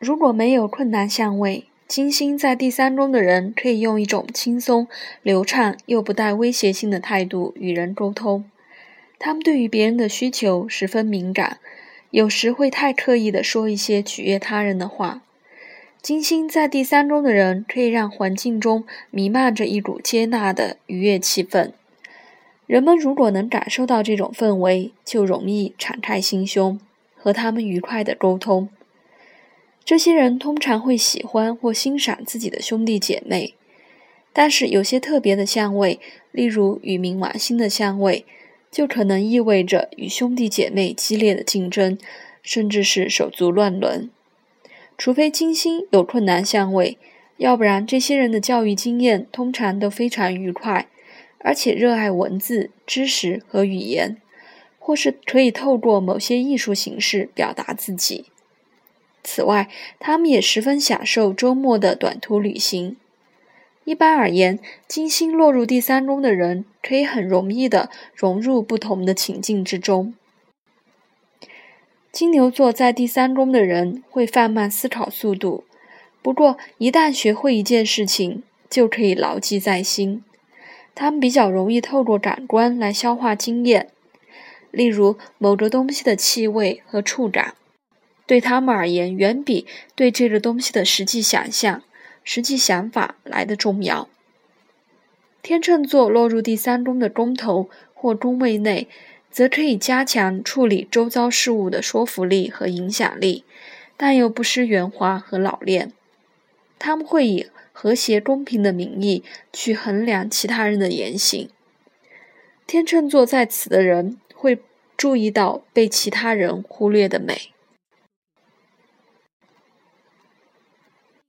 如果没有困难相位，金星在第三宫的人可以用一种轻松、流畅又不带威胁性的态度与人沟通。他们对于别人的需求十分敏感，有时会太刻意地说一些取悦他人的话。金星在第三宫的人可以让环境中弥漫着一股接纳的愉悦气氛。人们如果能感受到这种氛围，就容易敞开心胸，和他们愉快地沟通。这些人通常会喜欢或欣赏自己的兄弟姐妹，但是有些特别的相位，例如与冥王星的相位，就可能意味着与兄弟姐妹激烈的竞争，甚至是手足乱伦。除非金星有困难相位，要不然这些人的教育经验通常都非常愉快，而且热爱文字、知识和语言，或是可以透过某些艺术形式表达自己。此外，他们也十分享受周末的短途旅行。一般而言，金星落入第三宫的人可以很容易的融入不同的情境之中。金牛座在第三宫的人会放慢思考速度，不过一旦学会一件事情，就可以牢记在心。他们比较容易透过感官来消化经验，例如某个东西的气味和触感。对他们而言，远比对这个东西的实际想象、实际想法来的重要。天秤座落入第三宫的宫头或宫位内，则可以加强处理周遭事物的说服力和影响力，但又不失圆滑和老练。他们会以和谐公平的名义去衡量其他人的言行。天秤座在此的人会注意到被其他人忽略的美。